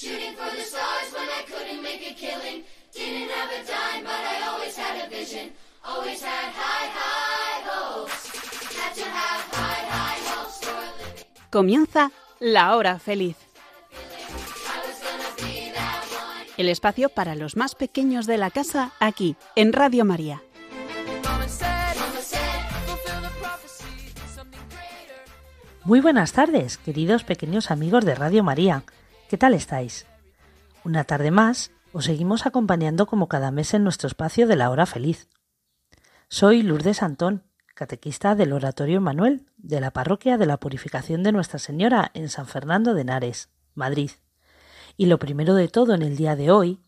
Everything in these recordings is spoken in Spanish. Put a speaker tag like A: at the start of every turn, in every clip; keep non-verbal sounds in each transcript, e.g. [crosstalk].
A: Shooting for the stars when I couldn't make a killing. Didn't have a dime, but I always had a vision. Always had high, high hopes. Had to have high, high hopes for a living.
B: Comienza La Hora Feliz, el espacio para los más pequeños de la casa aquí, en Radio María.
C: Muy buenas tardes, queridos pequeños amigos de Radio María. ¿Qué tal estáis? Una tarde más, os seguimos acompañando como cada mes en nuestro espacio de la hora feliz. Soy Lourdes Antón, catequista del Oratorio Manuel, de la Parroquia de la Purificación de Nuestra Señora en San Fernando de Henares, Madrid. Y lo primero de todo en el día de hoy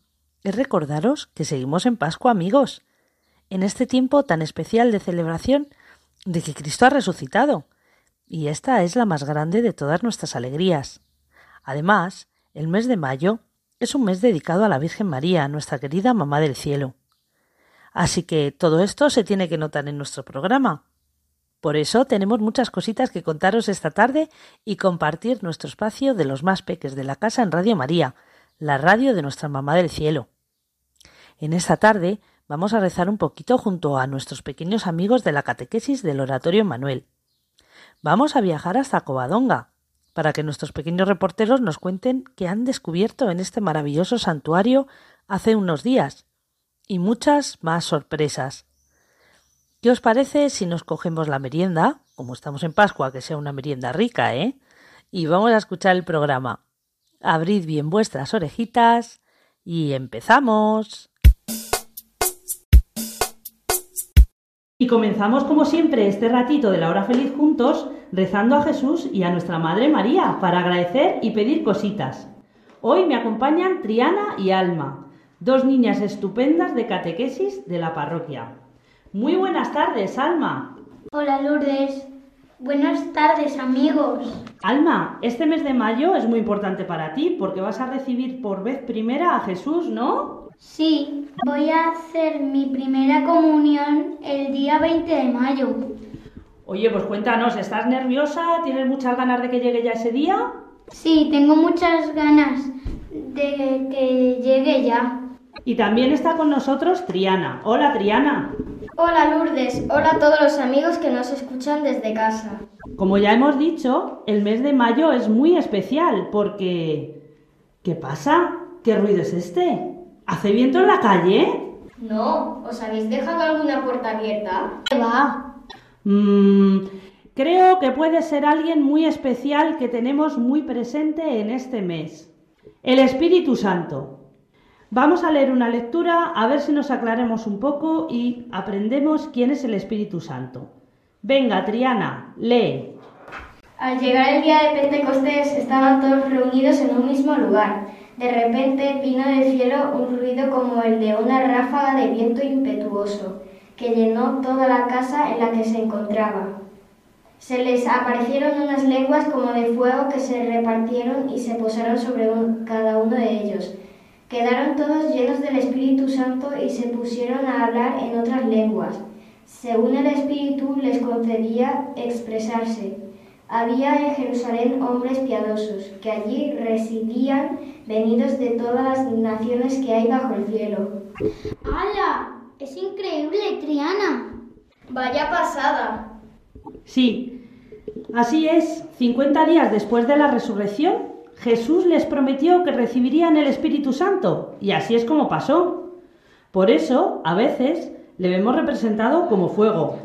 C: es recordaros que seguimos en Pascua, amigos, en este tiempo tan especial de celebración de que Cristo ha resucitado. Y esta es la más grande de todas nuestras alegrías. Además, el mes de mayo es un mes dedicado a la Virgen María, nuestra querida Mamá del Cielo. Así que todo esto se tiene que notar en nuestro programa. Por eso tenemos muchas cositas que contaros esta tarde y compartir nuestro espacio de los más peques de la casa en Radio María, la radio de nuestra Mamá del Cielo. En esta tarde vamos a rezar un poquito junto a nuestros pequeños amigos de la catequesis del Oratorio Manuel. Vamos a viajar hasta Covadonga, para que nuestros pequeños reporteros nos cuenten qué han descubierto en este maravilloso santuario hace unos días, y muchas más sorpresas. ¿Qué os parece si nos cogemos la merienda, como estamos en Pascua, que sea una merienda rica, eh? Y vamos a escuchar el programa. Abrid bien vuestras orejitas y empezamos.
D: Y comenzamos como siempre este ratito de la hora feliz juntos rezando a Jesús y a nuestra Madre María para agradecer y pedir cositas. Hoy me acompañan Triana y Alma, dos niñas estupendas de catequesis de la parroquia. Muy buenas tardes, Alma.
E: Hola Lourdes. Buenas tardes amigos.
D: Alma, este mes de mayo es muy importante para ti porque vas a recibir por vez primera a Jesús, ¿no?
E: Sí, voy a hacer mi primera comunión el día 20 de mayo.
D: Oye, pues cuéntanos, ¿estás nerviosa? ¿Tienes muchas ganas de que llegue ya ese día?
E: Sí, tengo muchas ganas de que llegue ya.
D: Y también está con nosotros Triana. Hola, Triana.
F: Hola Lourdes, hola a todos los amigos que nos escuchan desde casa.
D: Como ya hemos dicho, el mes de mayo es muy especial porque... ¿Qué pasa? ¿Qué ruido es este? ¿Hace viento en la calle?
F: No, ¿os habéis dejado alguna puerta abierta?
E: ¿Qué va?
D: Mm, creo que puede ser alguien muy especial que tenemos muy presente en este mes. El Espíritu Santo. Vamos a leer una lectura a ver si nos aclaremos un poco y aprendemos quién es el Espíritu Santo. Venga, Triana, lee.
F: Al llegar el día de Pentecostés estaban todos reunidos en un mismo lugar. De repente vino del cielo un ruido como el de una ráfaga de viento impetuoso, que llenó toda la casa en la que se encontraba. Se les aparecieron unas lenguas como de fuego que se repartieron y se posaron sobre cada uno de ellos. Quedaron todos llenos del Espíritu Santo y se pusieron a hablar en otras lenguas, según el Espíritu les concedía expresarse. Había en Jerusalén hombres piadosos, que allí residían, venidos de todas las naciones que hay bajo el cielo.
E: ¡Hala! Es increíble, Triana.
F: Vaya pasada.
D: Sí, así es. 50 días después de la resurrección, Jesús les prometió que recibirían el Espíritu Santo, y así es como pasó. Por eso, a veces, le vemos representado como fuego,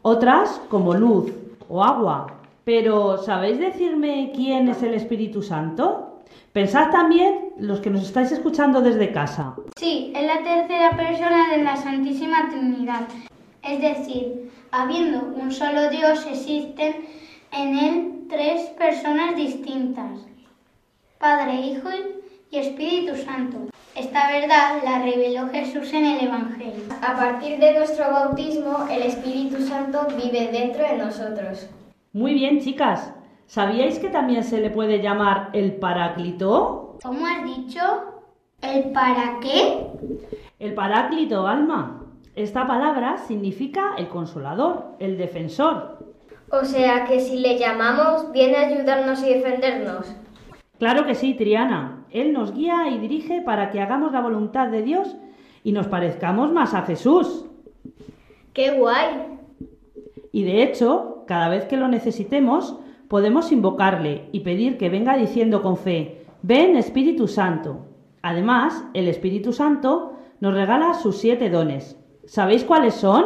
D: otras como luz o agua. Pero, ¿sabéis decirme quién es el Espíritu Santo? Pensad también los que nos estáis escuchando desde casa.
E: Sí, es la tercera persona de la Santísima Trinidad. Es decir, habiendo un solo Dios, existen en él tres personas distintas. Padre, Hijo y Espíritu Santo. Esta verdad la reveló Jesús en el Evangelio.
F: A partir de nuestro bautismo, el Espíritu Santo vive dentro de nosotros.
D: Muy bien, chicas. ¿Sabíais que también se le puede llamar el Paráclito?
E: ¿Cómo has dicho? ¿El para qué?
D: El Paráclito, Alma. Esta palabra significa el consolador, el defensor.
F: O sea que si le llamamos, viene a ayudarnos y defendernos.
D: Claro que sí, Triana. Él nos guía y dirige para que hagamos la voluntad de Dios y nos parezcamos más a Jesús.
F: ¡Qué guay!
D: Y de hecho, cada vez que lo necesitemos, podemos invocarle y pedir que venga diciendo con fe, ven Espíritu Santo. Además, el Espíritu Santo nos regala sus siete dones. ¿Sabéis cuáles son?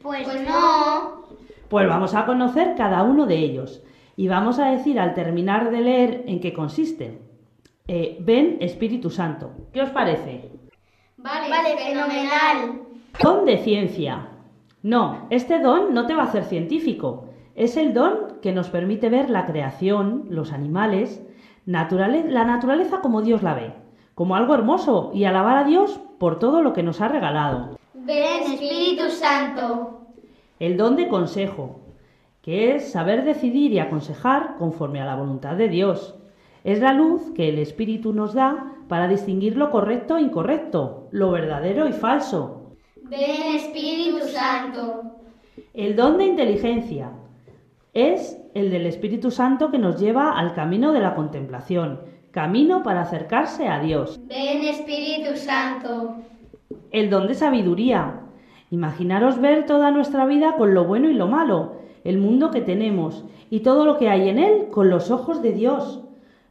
E: Pues, no.
D: Pues vamos a conocer cada uno de ellos y vamos a decir al terminar de leer en qué consisten. Eh, ven Espíritu Santo. ¿Qué os parece?
E: Vale, fenomenal.
D: Don de ciencia. No, este don no te va a hacer científico. Es el don que nos permite ver la creación, los animales, naturale- la naturaleza como Dios la ve, como algo hermoso y alabar a Dios por todo lo que nos ha regalado.
E: Ven Espíritu Santo.
D: El don de consejo, que es saber decidir y aconsejar conforme a la voluntad de Dios. Es la luz que el Espíritu nos da para distinguir lo correcto e incorrecto, lo verdadero y falso.
E: Ven Espíritu Santo.
D: El don de inteligencia es el del Espíritu Santo que nos lleva al camino de la contemplación, camino para acercarse a Dios.
E: Ven Espíritu Santo.
D: El don de sabiduría. Imaginaros ver toda nuestra vida con lo bueno y lo malo, el mundo que tenemos y todo lo que hay en él con los ojos de Dios.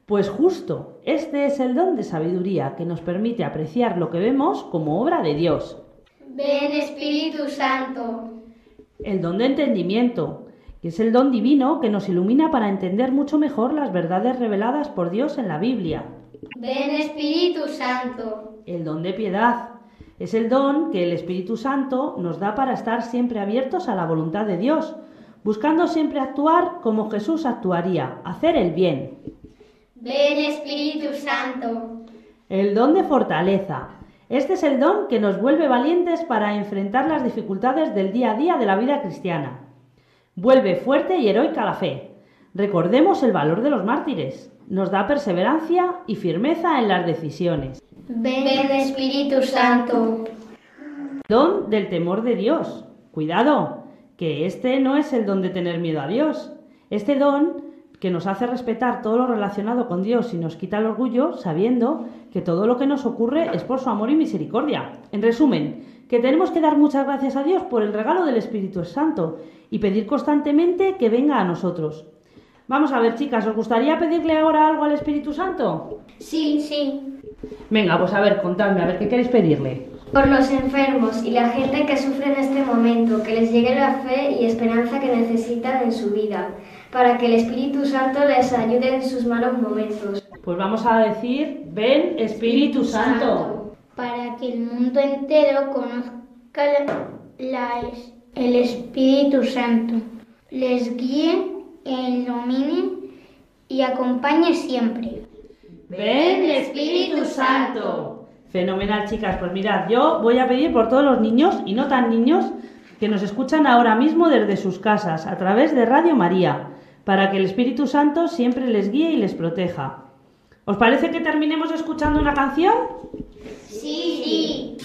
D: Pues justo, este es el don de sabiduría que nos permite apreciar lo que vemos como obra de Dios.
E: Ven Espíritu Santo.
D: El don de entendimiento, que es el don divino que nos ilumina para entender mucho mejor las verdades reveladas por Dios en la Biblia.
E: Ven Espíritu Santo.
D: El don de piedad es el don que el Espíritu Santo nos da para estar siempre abiertos a la voluntad de Dios, buscando siempre actuar como Jesús actuaría, hacer el bien.
E: Ven Espíritu Santo.
D: El don de fortaleza. Este es el don que nos vuelve valientes para enfrentar las dificultades del día a día de la vida cristiana. Vuelve fuerte y heroica la fe. Recordemos el valor de los mártires. Nos da perseverancia y firmeza en las decisiones.
E: Ven Espíritu Santo.
D: Don del temor de Dios. Cuidado, que este no es el don de tener miedo a Dios. Este don que nos hace respetar todo lo relacionado con Dios y nos quita el orgullo sabiendo que todo lo que nos ocurre es por su amor y misericordia. En resumen, que tenemos que dar muchas gracias a Dios por el regalo del Espíritu Santo y pedir constantemente que venga a nosotros. Vamos a ver, chicas, ¿os gustaría pedirle ahora algo al Espíritu Santo?
E: Sí, sí.
D: Venga, pues a ver, contadme, a ver, ¿qué queréis pedirle?
F: Por los enfermos y la gente que sufre en este momento, que les llegue la fe y esperanza que necesitan en su vida, para que el Espíritu Santo les ayude en sus malos momentos.
D: Pues vamos a decir, ven Espíritu Santo.
E: Para que el mundo entero conozca la- la- el Espíritu Santo, les guíe ilumine y acompañe siempre.
D: Ven Espíritu Santo. Fenomenal, chicas. Pues mirad, yo voy a pedir por todos los niños y no tan niños que nos escuchan ahora mismo desde sus casas a través de Radio María, para que el Espíritu Santo siempre les guíe y les proteja. ¿Os parece que terminemos escuchando una canción?
E: Sí, sí.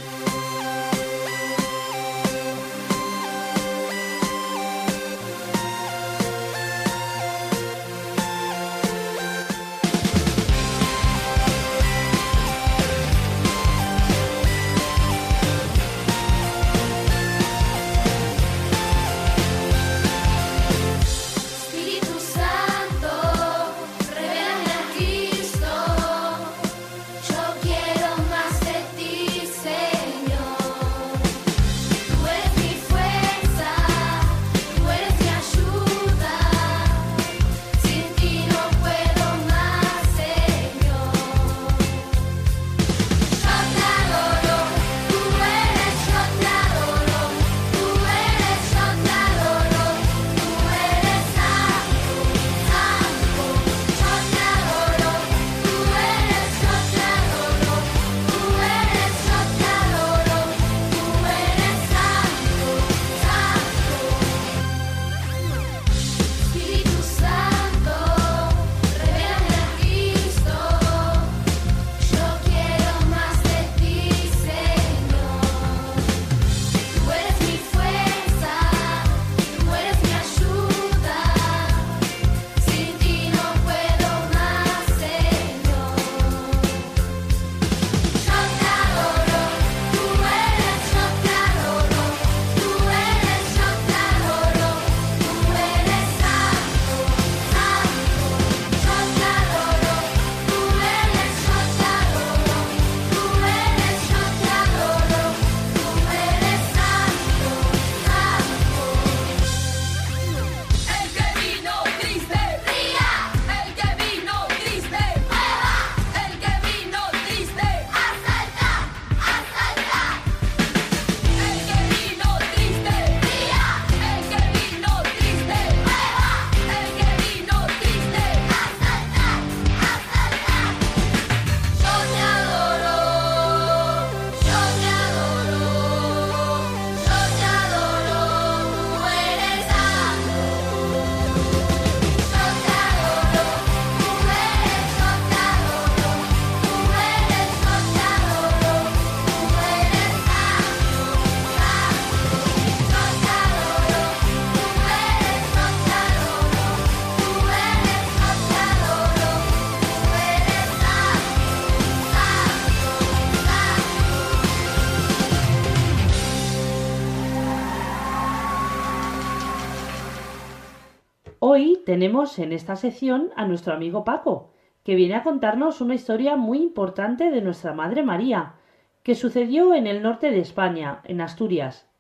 D: Tenemos en esta sección a nuestro amigo Paco, que viene a contarnos una historia muy importante de nuestra Madre María, que sucedió en el norte de España, en Asturias.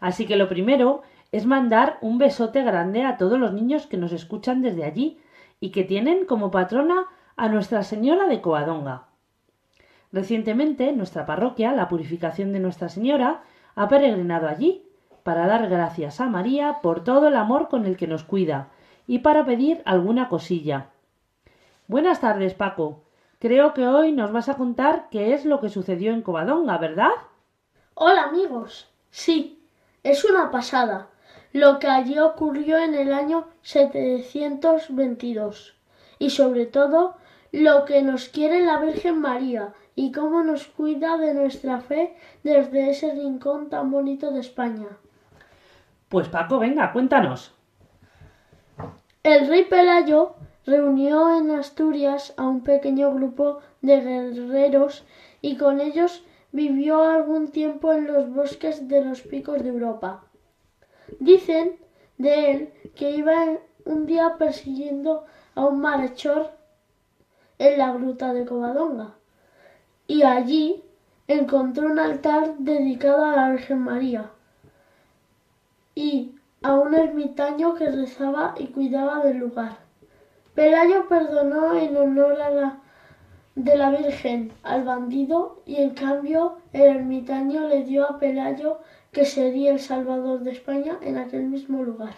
D: Así que lo primero es mandar un besote grande a todos los niños que nos escuchan desde allí y que tienen como patrona a Nuestra Señora de Coadonga. Recientemente, nuestra parroquia, la Purificación de Nuestra Señora, ha peregrinado allí para dar gracias a María por todo el amor con el que nos cuida y para pedir alguna cosilla. Buenas tardes, Paco. Creo que hoy nos vas a contar qué es lo que sucedió en Covadonga, ¿verdad?
G: Hola amigos. Sí, es una pasada lo que allí ocurrió en el año 722 y sobre todo lo que nos quiere la Virgen María y cómo nos cuida de nuestra fe desde ese rincón tan bonito de España.
D: Pues Paco, venga, cuéntanos.
G: El rey Pelayo reunió en Asturias a un pequeño grupo de guerreros y con ellos vivió algún tiempo en los bosques de los picos de Europa. Dicen de él que iba un día persiguiendo a un malhechor en la gruta de Covadonga y allí encontró un altar dedicado a la Virgen María y a un ermitaño que rezaba y cuidaba del lugar. Pelayo perdonó en honor a la de la Virgen al bandido y en cambio el ermitaño le dio a Pelayo que sería el Salvador de España en aquel mismo lugar.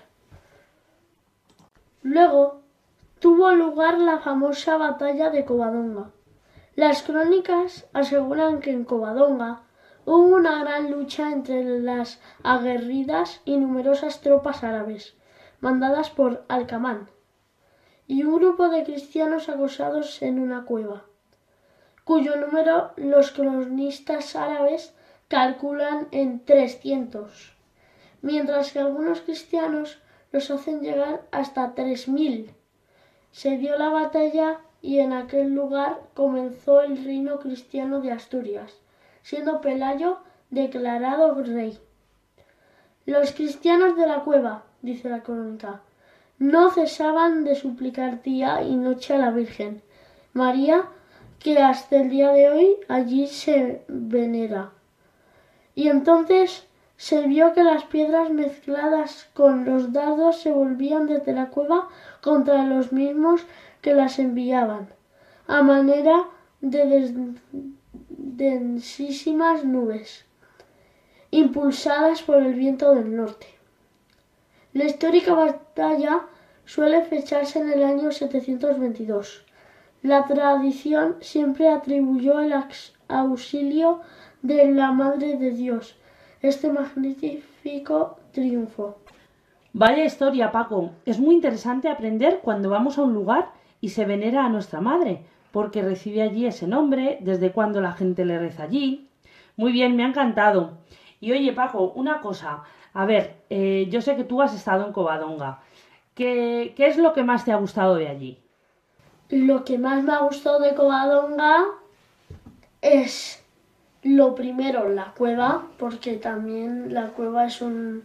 G: Luego tuvo lugar la famosa batalla de Covadonga. Las crónicas aseguran que en Covadonga hubo una gran lucha entre las aguerridas y numerosas tropas árabes, mandadas por Alcamán, y un grupo de cristianos acosados en una cueva, cuyo número los cronistas árabes calculan en trescientos, mientras que algunos cristianos los hacen llegar hasta tres mil. Se dio la batalla y en aquel lugar comenzó el reino cristiano de Asturias, siendo Pelayo declarado rey. Los cristianos de la cueva, dice la crónica, no cesaban de suplicar día y noche a la Virgen María, que hasta el día de hoy allí se venera. Y entonces se vio que las piedras mezcladas con los dardos se volvían desde la cueva contra los mismos que las enviaban, a manera de densísimas nubes, impulsadas por el viento del norte. La histórica batalla suele fecharse en el año 722. La tradición siempre atribuyó el auxilio de la Madre de Dios este magnífico triunfo.
D: Vaya historia, Paco. Es muy interesante aprender cuando vamos a un lugar y se venera a nuestra Madre, porque recibe allí ese nombre, desde cuando la gente le reza allí. Muy bien, me ha encantado. Y oye, Paco, una cosa. A ver, eh, yo sé que tú has estado en Covadonga. ¿Qué, ¿Qué es lo que más te ha gustado de allí?
G: Lo que más me ha gustado de Covadonga es lo primero, la cueva, porque también la cueva es un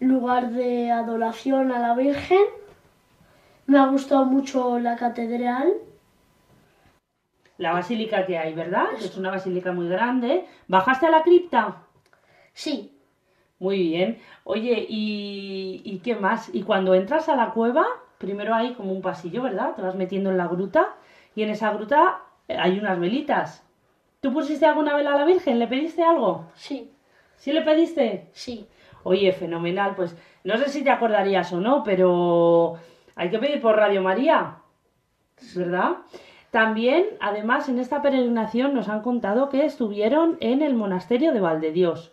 G: lugar de adoración a la Virgen. Me ha gustado mucho la catedral.
D: La basílica que hay, ¿verdad? Es una basílica muy grande. ¿Bajaste a la cripta?
G: Sí.
D: Muy bien. Oye, ¿y, ¿y qué más? Y cuando entras a la cueva, primero hay como un pasillo, ¿verdad? Te vas metiendo en la gruta y en esa gruta hay unas velitas. ¿Tú pusiste alguna vela a la Virgen? ¿Le pediste algo?
G: Sí.
D: ¿Sí le pediste?
G: Sí.
D: Oye, fenomenal. Pues no sé si te acordarías o no, pero hay que pedir por Radio María, ¿verdad? También, además, en esta peregrinación nos han contado que estuvieron en el monasterio de Valdedios.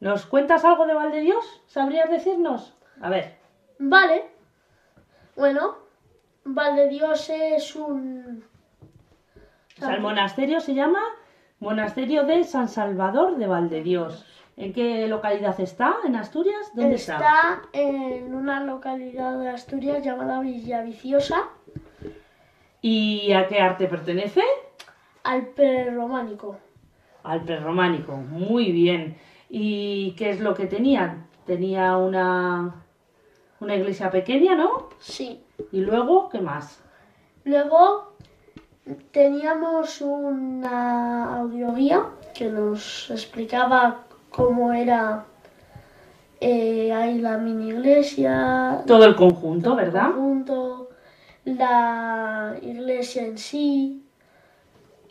D: ¿Nos cuentas algo de Valdedios? ¿Sabrías decirnos? A ver.
G: Vale. Bueno, Valdedios es un...
D: O sea, el monasterio se llama Monasterio de San Salvador de Valdedios. ¿En qué localidad está? ¿En Asturias? ¿Dónde está?
G: Está en una localidad de Asturias llamada Villaviciosa,
D: ¿Y a qué arte pertenece?
G: al prerrománico.
D: Al prerrománico. Muy bien. ¿Y qué es lo que tenían? ¿Tenía una, Una iglesia pequeña, ¿no?
G: Sí.
D: Y luego, ¿qué más?
G: Luego teníamos una audioguía que nos explicaba cómo era eh, ahí la mini iglesia,
D: Todo el conjunto, ¿verdad?
G: junto, la iglesia en sí.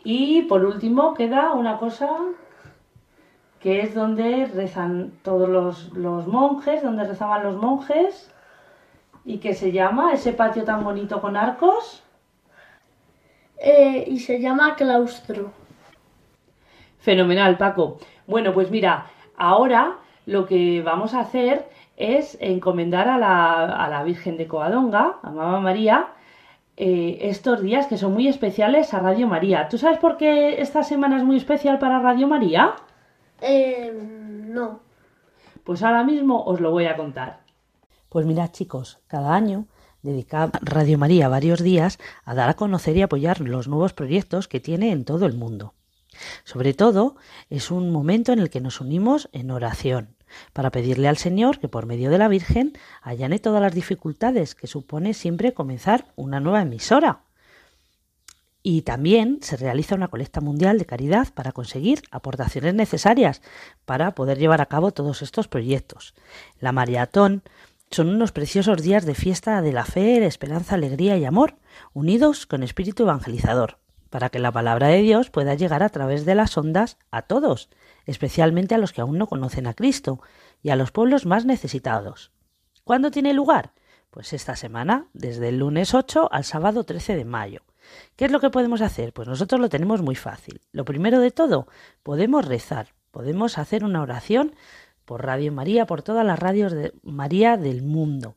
D: Y por último queda una cosa que es donde rezan todos los, los monjes, donde rezaban los monjes, y que se llama ese patio tan bonito con arcos.
G: eh, y se llama claustro.
D: Fenomenal, Paco. Bueno, pues mira, ahora lo que vamos a hacer es encomendar a la, a la Virgen de Covadonga, a Mamá María, eh, estos días que son muy especiales a Radio María. ¿Tú sabes por qué esta semana es muy especial para Radio María?
G: Eh, no.
D: Pues ahora mismo os lo voy a contar.
C: Pues mirad chicos, cada año dedica Radio María varios días a dar a conocer y apoyar los nuevos proyectos que tiene en todo el mundo. Sobre todo, es un momento en el que nos unimos en oración para pedirle al Señor que por medio de la Virgen allane todas las dificultades que supone siempre comenzar una nueva emisora. Y también se realiza una colecta mundial de caridad para conseguir aportaciones necesarias para poder llevar a cabo todos estos proyectos. La maratón son unos preciosos días de fiesta de la fe, de esperanza, alegría y amor, unidos con espíritu evangelizador, para que la palabra de Dios pueda llegar a través de las ondas a todos, especialmente a los que aún no conocen a Cristo y a los pueblos más necesitados. ¿Cuándo tiene lugar? Pues esta semana, desde el lunes 8 al sábado 13 de mayo. ¿Qué es lo que podemos hacer? Pues nosotros lo tenemos muy fácil. Lo primero de todo, podemos rezar, podemos hacer una oración por Radio María, por todas las radios de María del mundo.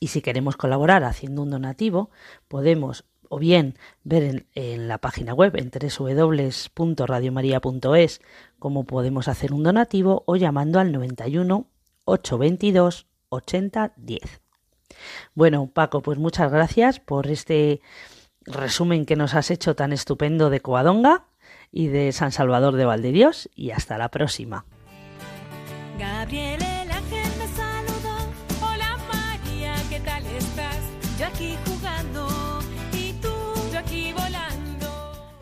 C: Y si queremos colaborar haciendo un donativo, podemos o bien ver en, la página web en www.radiomaria.es cómo podemos hacer un donativo o llamando al 91 822 80 10. Bueno, Paco, pues muchas gracias por este resumen que nos has hecho tan estupendo de Coadonga y de San Salvador de Valdedios y hasta la próxima.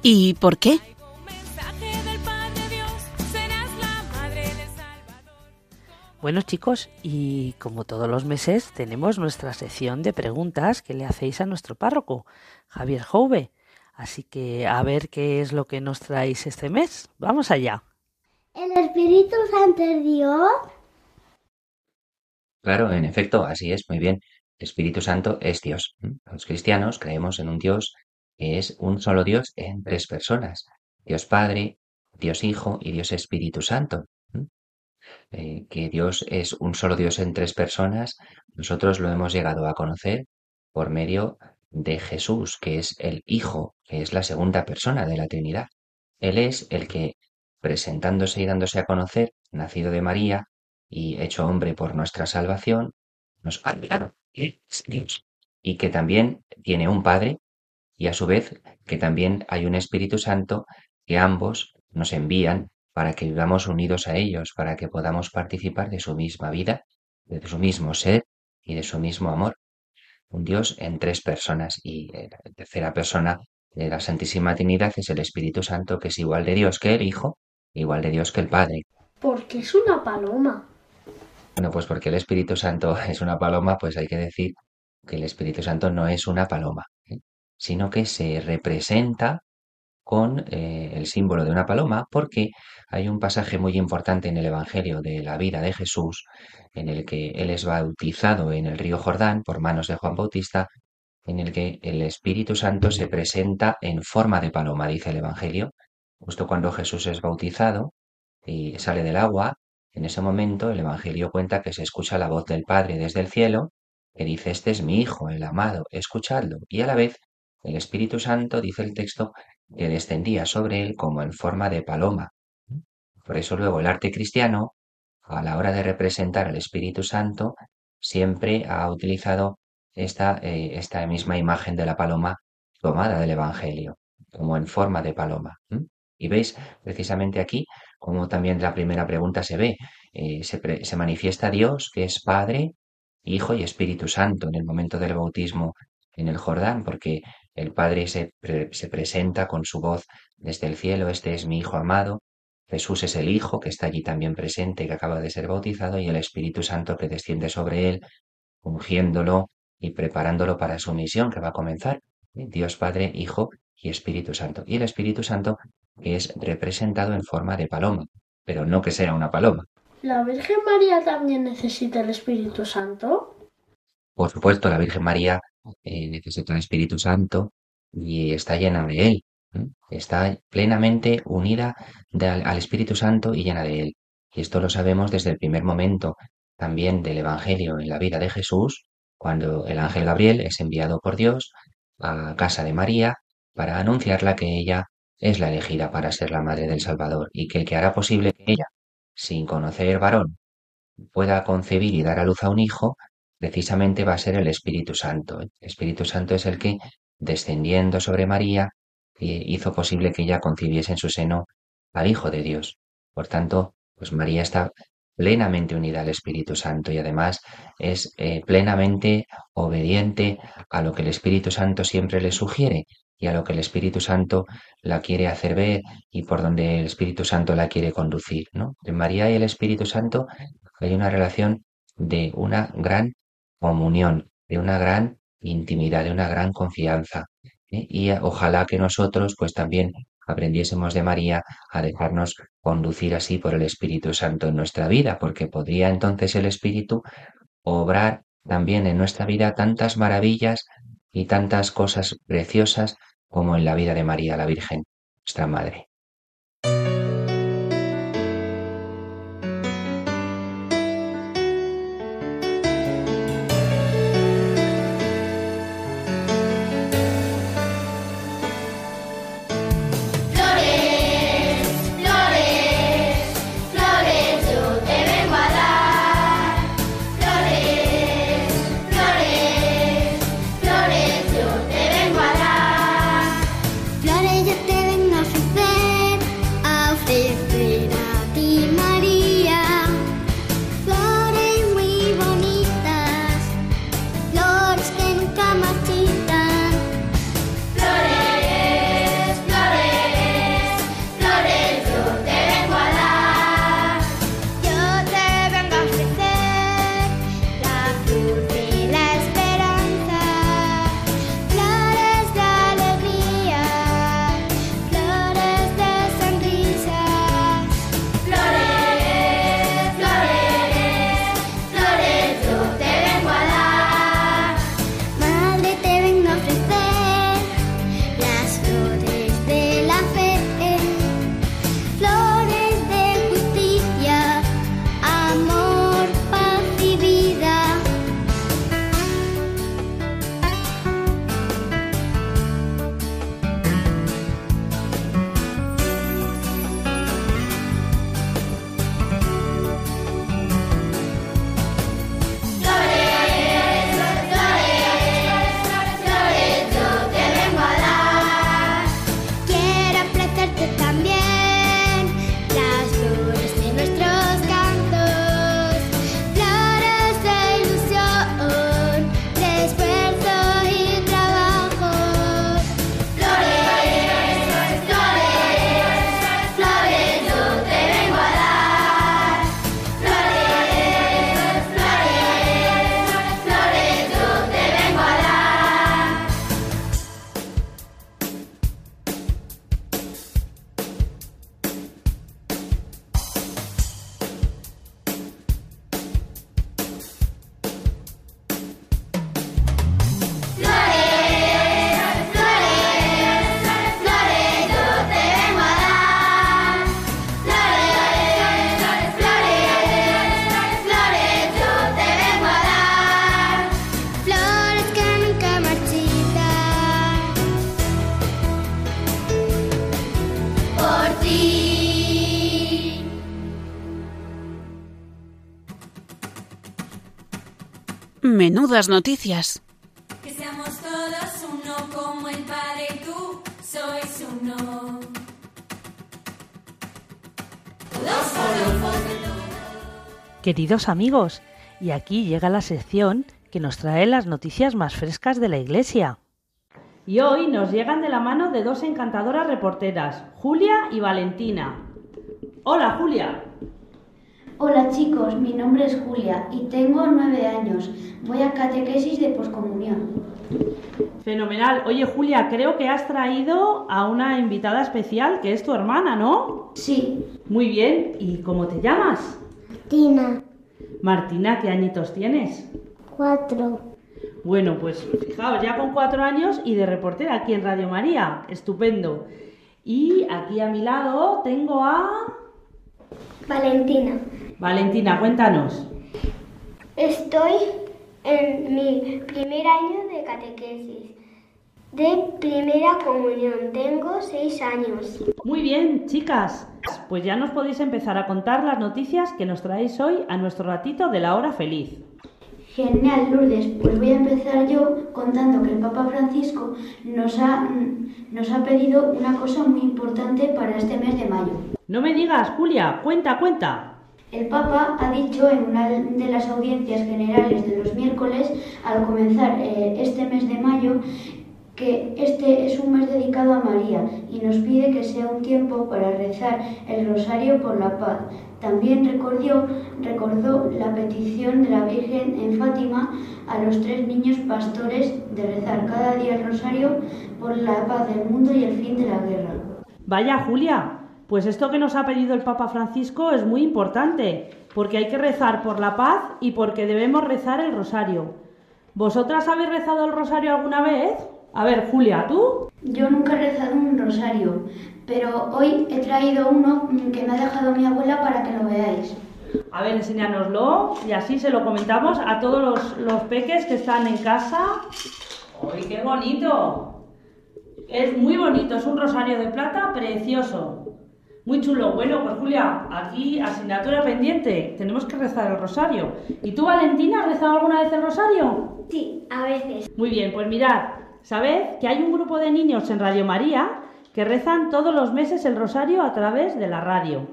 H: ¿Y
B: por qué?
H: Traigo un mensaje del Padre Dios, serás la madre del Salvador.
C: Bueno chicos, y como todos los meses tenemos nuestra sección de preguntas que le hacéis a nuestro párroco, Javier Jouve. Así que a ver qué es lo que nos traéis este mes. Vamos allá.
E: ¿El Espíritu Santo es Dios?
I: Claro, en efecto, así es, muy bien. El Espíritu Santo es Dios. ¿m? Los cristianos creemos en un Dios que es un solo Dios en tres personas. Dios Padre, Dios Hijo y Dios Espíritu Santo. Eh, que Dios es un solo Dios en tres personas, nosotros lo hemos llegado a conocer por medio de Jesús, que es el Hijo, que es la segunda persona de la Trinidad. Él es el que, presentándose y dándose a conocer, nacido de María y hecho hombre por nuestra salvación, nos ha Dios y que también tiene un Padre y a su vez que también hay un Espíritu Santo que ambos nos envían para que vivamos unidos a ellos, para que podamos participar de su misma vida, de su mismo ser y de su mismo amor. Un Dios en tres personas y eh, la tercera persona de la Santísima Trinidad es el Espíritu Santo, que es igual de Dios que el Hijo, igual de Dios que el Padre.
G: Porque es una paloma.
I: Bueno, pues porque el Espíritu Santo [laughs] es una paloma, pues hay que decir que el Espíritu Santo no es una paloma. Sino que se representa con eh, el símbolo de una paloma, porque hay un pasaje muy importante en el Evangelio de la vida de Jesús, en el que él es bautizado en el río Jordán por manos de Juan Bautista, en el que el Espíritu Santo se presenta en forma de paloma, dice el Evangelio, justo cuando Jesús es bautizado y sale del agua, en ese momento el Evangelio cuenta que se escucha la voz del Padre desde el cielo, que dice, este es mi Hijo, el amado, escuchadlo, y a la vez el Espíritu Santo, dice el texto, que descendía sobre él como en forma de paloma. Por eso luego el arte cristiano, a la hora de representar al Espíritu Santo, siempre ha utilizado esta, eh, esta misma imagen de la paloma tomada del Evangelio, como en forma de paloma. Y veis precisamente aquí como también la primera pregunta se ve, eh, se manifiesta Dios, que es Padre, Hijo y Espíritu Santo en el momento del bautismo en el Jordán, porque el Padre se, se presenta con su voz desde el cielo, este es mi Hijo amado, Jesús es el Hijo que está allí también presente, que acaba de ser bautizado, y el Espíritu Santo que desciende sobre él, ungiéndolo y preparándolo para su misión que va a comenzar. Dios Padre, Hijo y Espíritu Santo. Y el Espíritu Santo que es representado en forma de paloma, pero no que sea una paloma.
G: ¿La Virgen María también necesita el Espíritu Santo?
I: Por supuesto, la Virgen María eh, necesita el Espíritu Santo y está llena de él. Está plenamente unida al Espíritu Santo y llena de él. Y esto lo sabemos desde el primer momento también del Evangelio en la vida de Jesús, cuando el ángel Gabriel es enviado por Dios a casa de María para anunciarla que ella es la elegida para ser la madre del Salvador y que el que hará posible que ella, sin conocer varón, pueda concebir y dar a luz a un hijo, precisamente va a ser el Espíritu Santo. El Espíritu Santo es el que, descendiendo sobre María, hizo posible que ella concibiese en su seno al Hijo de Dios. Por tanto, pues María está plenamente unida al Espíritu Santo y además es eh, plenamente obediente a lo que el Espíritu Santo siempre le sugiere y a lo que el Espíritu Santo la quiere hacer ver y por donde el Espíritu Santo la quiere conducir. ¿no? María y el Espíritu Santo hay una relación de una gran comunión, de una gran intimidad, de una gran confianza. ¿eh? Y ojalá que nosotros pues también aprendiésemos de María a dejarnos conducir así por el Espíritu Santo en nuestra vida, porque podría entonces el Espíritu obrar también en nuestra vida tantas maravillas y tantas cosas preciosas como en la vida de María la Virgen, nuestra Madre.
B: Menudas noticias.
H: Que seamos todos uno como el Padre y tú sois uno.
C: Queridos amigos, Y aquí llega la sección que nos trae las noticias más frescas de la Iglesia.
D: Y hoy nos llegan de la mano de dos encantadoras reporteras, Julia y Valentina. Hola Julia.
J: Hola chicos, mi nombre es Julia y tengo nueve años. Voy a catequesis de poscomunión.
D: Fenomenal. Oye Julia, creo que has traído a una invitada especial que es tu hermana, ¿no?
J: Sí.
D: Muy bien. ¿Y cómo te llamas?
G: Tina,
D: Martina, ¿qué añitos tienes?
G: cuatro.
D: Bueno, pues fijaos, ya con cuatro años y de reportera aquí en Radio María. Estupendo. Y aquí a mi lado tengo a...
E: Valentina.
D: Valentina, cuéntanos.
E: Estoy en mi primer año de catequesis. De primera comunión. Tengo seis años.
D: Muy bien, chicas. Pues ya nos podéis empezar a contar las noticias que nos traéis hoy a nuestro ratito de la hora feliz.
J: Genial, Lourdes. Pues voy a empezar yo contando que el Papa Francisco nos ha, nos ha pedido una cosa muy importante para este mes de mayo.
D: No me digas, Julia, cuenta, cuenta.
J: El Papa ha dicho en una de las audiencias generales de los miércoles, al comenzar eh, este mes de mayo, que este es un mes dedicado a María y nos pide que sea un tiempo para rezar el rosario por la paz. También recordó, recordó la petición de la Virgen en Fátima a los tres niños pastores de rezar cada día el rosario por la paz del mundo y el fin de la guerra.
D: Vaya, Julia, pues esto que nos ha pedido el Papa Francisco es muy importante, porque hay que rezar por la paz y porque debemos rezar el rosario. ¿Vosotras habéis rezado el rosario alguna vez? A ver, Julia, ¿tú?
J: Yo nunca he rezado un rosario, pero hoy he traído uno que me ha dejado mi abuela para que lo veáis.
D: A ver, enséñanoslo y así se lo comentamos a todos los, los peques que están en casa. ¡Uy, qué bonito! Es muy bonito, es un rosario de plata precioso. Muy chulo. Bueno, pues Julia, aquí asignatura pendiente. Tenemos que rezar el rosario. ¿Y tú, Valentina, has rezado alguna vez el rosario?
E: Sí, a veces.
D: Muy bien, pues mirad, sabed que hay un grupo de niños en Radio María que rezan todos los meses el rosario a través de la radio.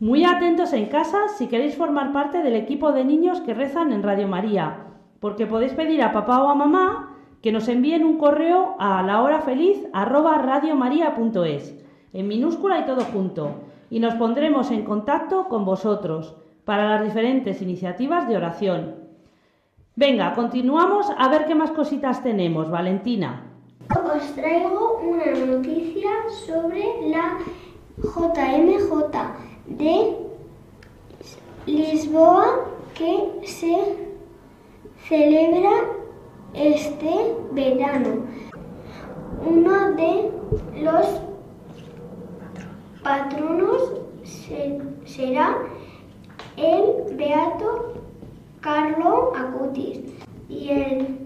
D: Muy atentos en casa si queréis formar parte del equipo de niños que rezan en Radio María, porque podéis pedir a papá o a mamá que nos envíen un correo a la hora feliz en minúscula y todo junto, y nos pondremos en contacto con vosotros para las diferentes iniciativas de oración. Venga, continuamos a ver qué más cositas tenemos, Valentina.
E: Os traigo una noticia sobre la JMJ de Lisboa que se celebra este verano. Uno de los patronos se- será el Beato Carlo Acutis y el,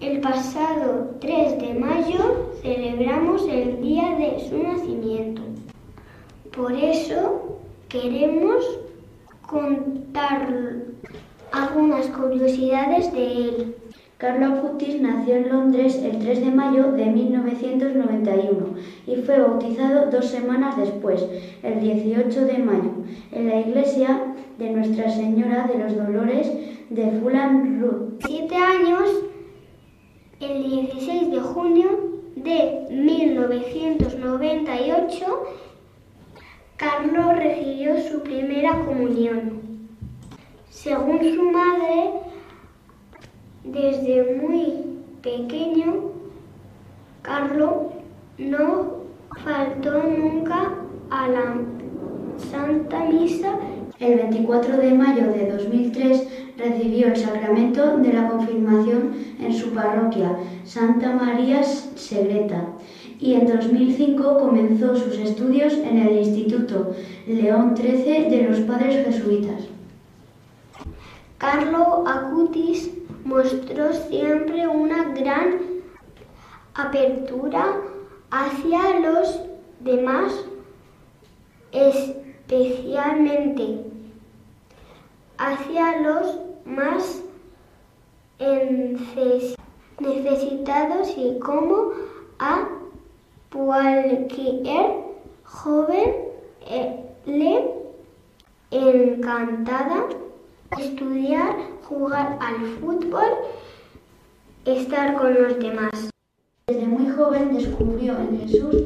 E: el pasado 3 de mayo celebramos el día de su nacimiento. Por eso queremos contar algunas curiosidades de él.
J: Carlo Acutis nació en Londres el 3 de mayo de 1991 y fue bautizado dos semanas después, el 18 de mayo, en la iglesia de Nuestra Señora de los Dolores de Fulham Road.
E: Siete años, el 16 de junio de 1998, Carlos recibió su primera comunión. Según su madre, desde muy pequeño, Carlos no faltó nunca a la Santa Misa
J: El 24 de mayo de 2003 recibió el sacramento de la confirmación en su parroquia, Santa María Segreta, y en 2005 comenzó sus estudios en el Instituto León XIII de los Padres Jesuitas.
E: Carlo Acutis mostró siempre una gran apertura hacia los demás, especialmente hacia los más necesitados y como a cualquier joven eh, le encantada Estudiar, jugar al fútbol, estar con los demás.
J: Desde muy joven descubrió en Jesús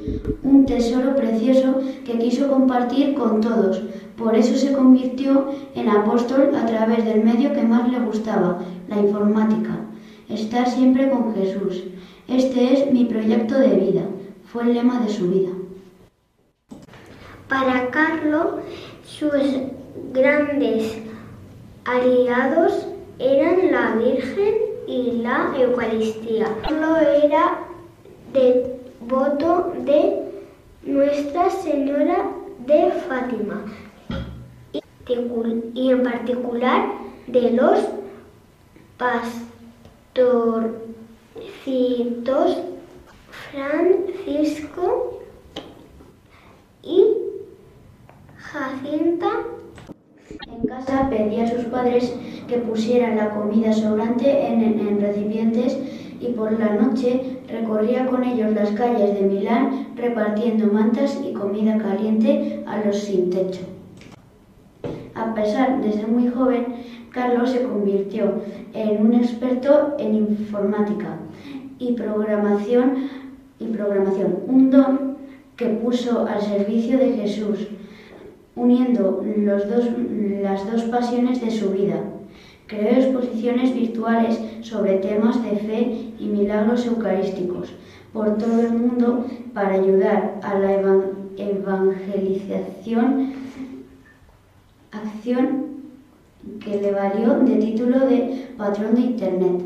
J: un tesoro precioso que quiso compartir con todos. Por eso se convirtió en apóstol a través del medio que más le gustaba, la informática. Estar siempre con Jesús. Este es mi proyecto de vida. Fue el lema de su vida.
E: Para Carlos, sus grandes aliados eran la Virgen y la Eucaristía. Carlos era devoto de Nuestra Señora de Fátima y en particular de los pastorcitos Francisco y Jacinta.
J: En casa pedía a sus padres que pusieran la comida sobrante en, en recipientes y por la noche recorría con ellos las calles de Milán repartiendo mantas y comida caliente a los sin techo. A pesar de ser muy joven, Carlos se convirtió en un experto en informática y programación, y programación un don que puso al servicio de Jesús, uniendo los dos, las dos pasiones de su vida. Creó exposiciones virtuales sobre temas de fe y milagros eucarísticos por todo el mundo para ayudar a la evangelización, acción que le valió de título de patrón de Internet.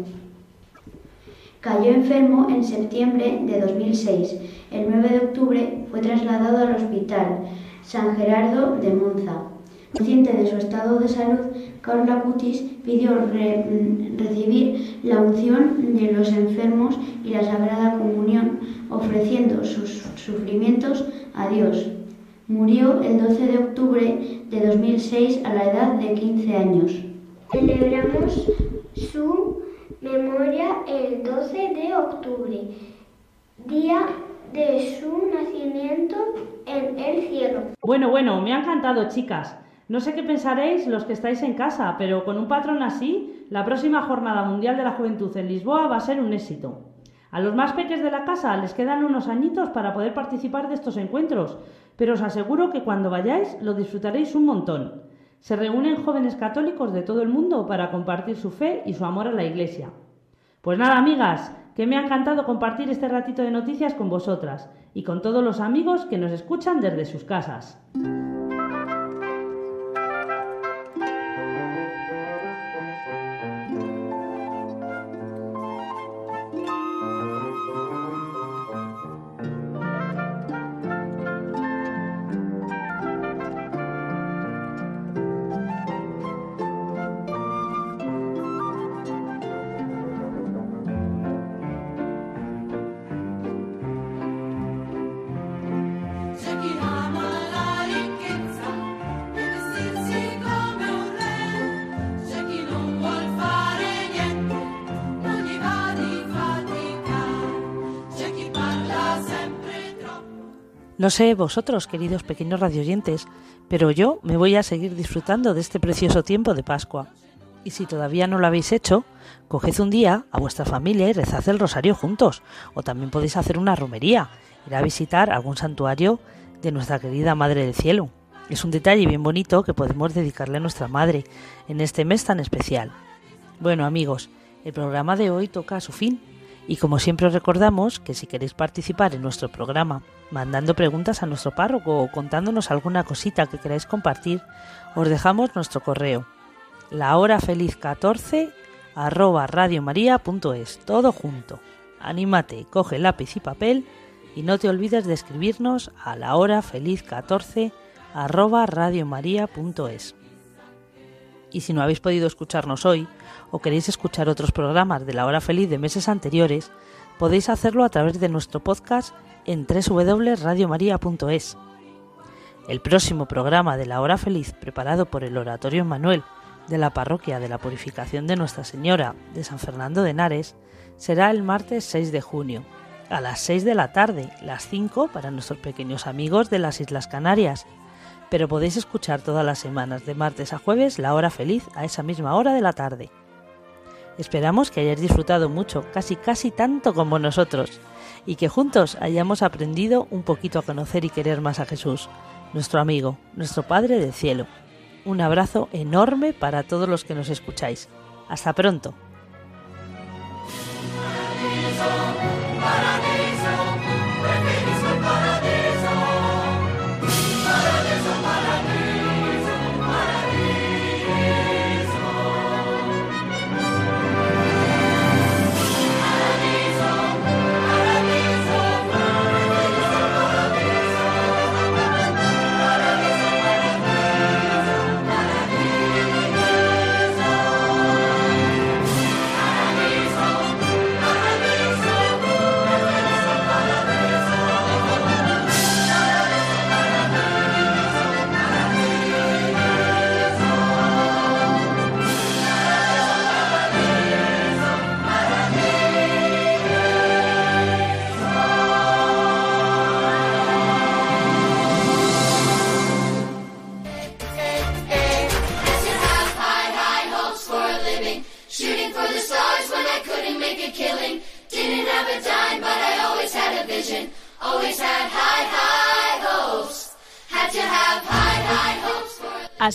J: Cayó enfermo en septiembre de 2006. El 9 de octubre fue trasladado al hospital San Gerardo de Monza. Consciente de su estado de salud, Carla Cutis pidió re recibir la unción de los enfermos y la Sagrada Comunión, ofreciendo sus sufrimientos a Dios. Murió el 12 de octubre de 2006 a la edad de 15 años.
E: Celebramos su memoria el 12 de octubre, día de su nacimiento en el cielo.
C: Bueno, bueno, me ha encantado, chicas. No sé qué pensaréis los que estáis en casa, pero con un patrón así, la próxima Jornada Mundial de la Juventud en Lisboa va a ser un éxito. A los más peques de la casa les quedan unos añitos para poder participar de estos encuentros, pero os aseguro que cuando vayáis lo disfrutaréis un montón. Se reúnen jóvenes católicos de todo el mundo para compartir su fe y su amor a la Iglesia. Pues nada, amigas, que me ha encantado compartir este ratito de noticias con vosotras y con todos los amigos que nos escuchan desde sus casas. No sé vosotros, queridos pequeños radioyentes, pero yo me voy a seguir disfrutando de este precioso tiempo de Pascua. Y si todavía no lo habéis hecho, coged un día a vuestra familia y rezad el rosario juntos. O también podéis hacer una romería, ir a visitar algún santuario de nuestra querida Madre del Cielo. Es un detalle bien bonito que podemos dedicarle a nuestra Madre en este mes tan especial. Bueno amigos, el programa de hoy toca a su fin. Y como siempre os recordamos que si queréis participar en nuestro programa mandando preguntas a nuestro párroco o contándonos alguna cosita que queráis compartir, os dejamos nuestro correo la hora feliz 14 arroba radiomaria.es, todo junto. Anímate, coge lápiz y papel y no te olvides de escribirnos a la hora feliz 14 arroba radiomaria.es. Y si no habéis podido escucharnos hoy o queréis escuchar otros programas de la hora feliz de meses anteriores, podéis hacerlo a través de nuestro podcast en www.radiomaria.es. El próximo programa de la hora feliz preparado por el Oratorio Manuel de la Parroquia de la Purificación de Nuestra Señora de San Fernando de Henares será el martes 6 de junio, a las 6 de la tarde, las 5 para nuestros pequeños amigos de las Islas Canarias. pero podéis escuchar todas las semanas, de martes a jueves, la hora feliz a esa misma hora de la tarde. Esperamos que hayáis disfrutado mucho, casi casi tanto como nosotros, y que juntos hayamos aprendido un poquito a conocer y querer más a Jesús, nuestro amigo, nuestro Padre del Cielo. Un abrazo enorme para todos los que nos escucháis. Hasta pronto.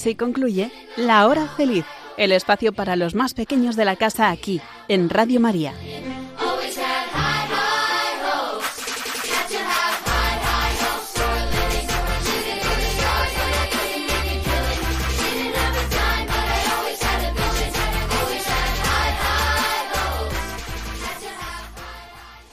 B: Así concluye La Hora Feliz, el espacio para los más pequeños de la casa aquí, en Radio María.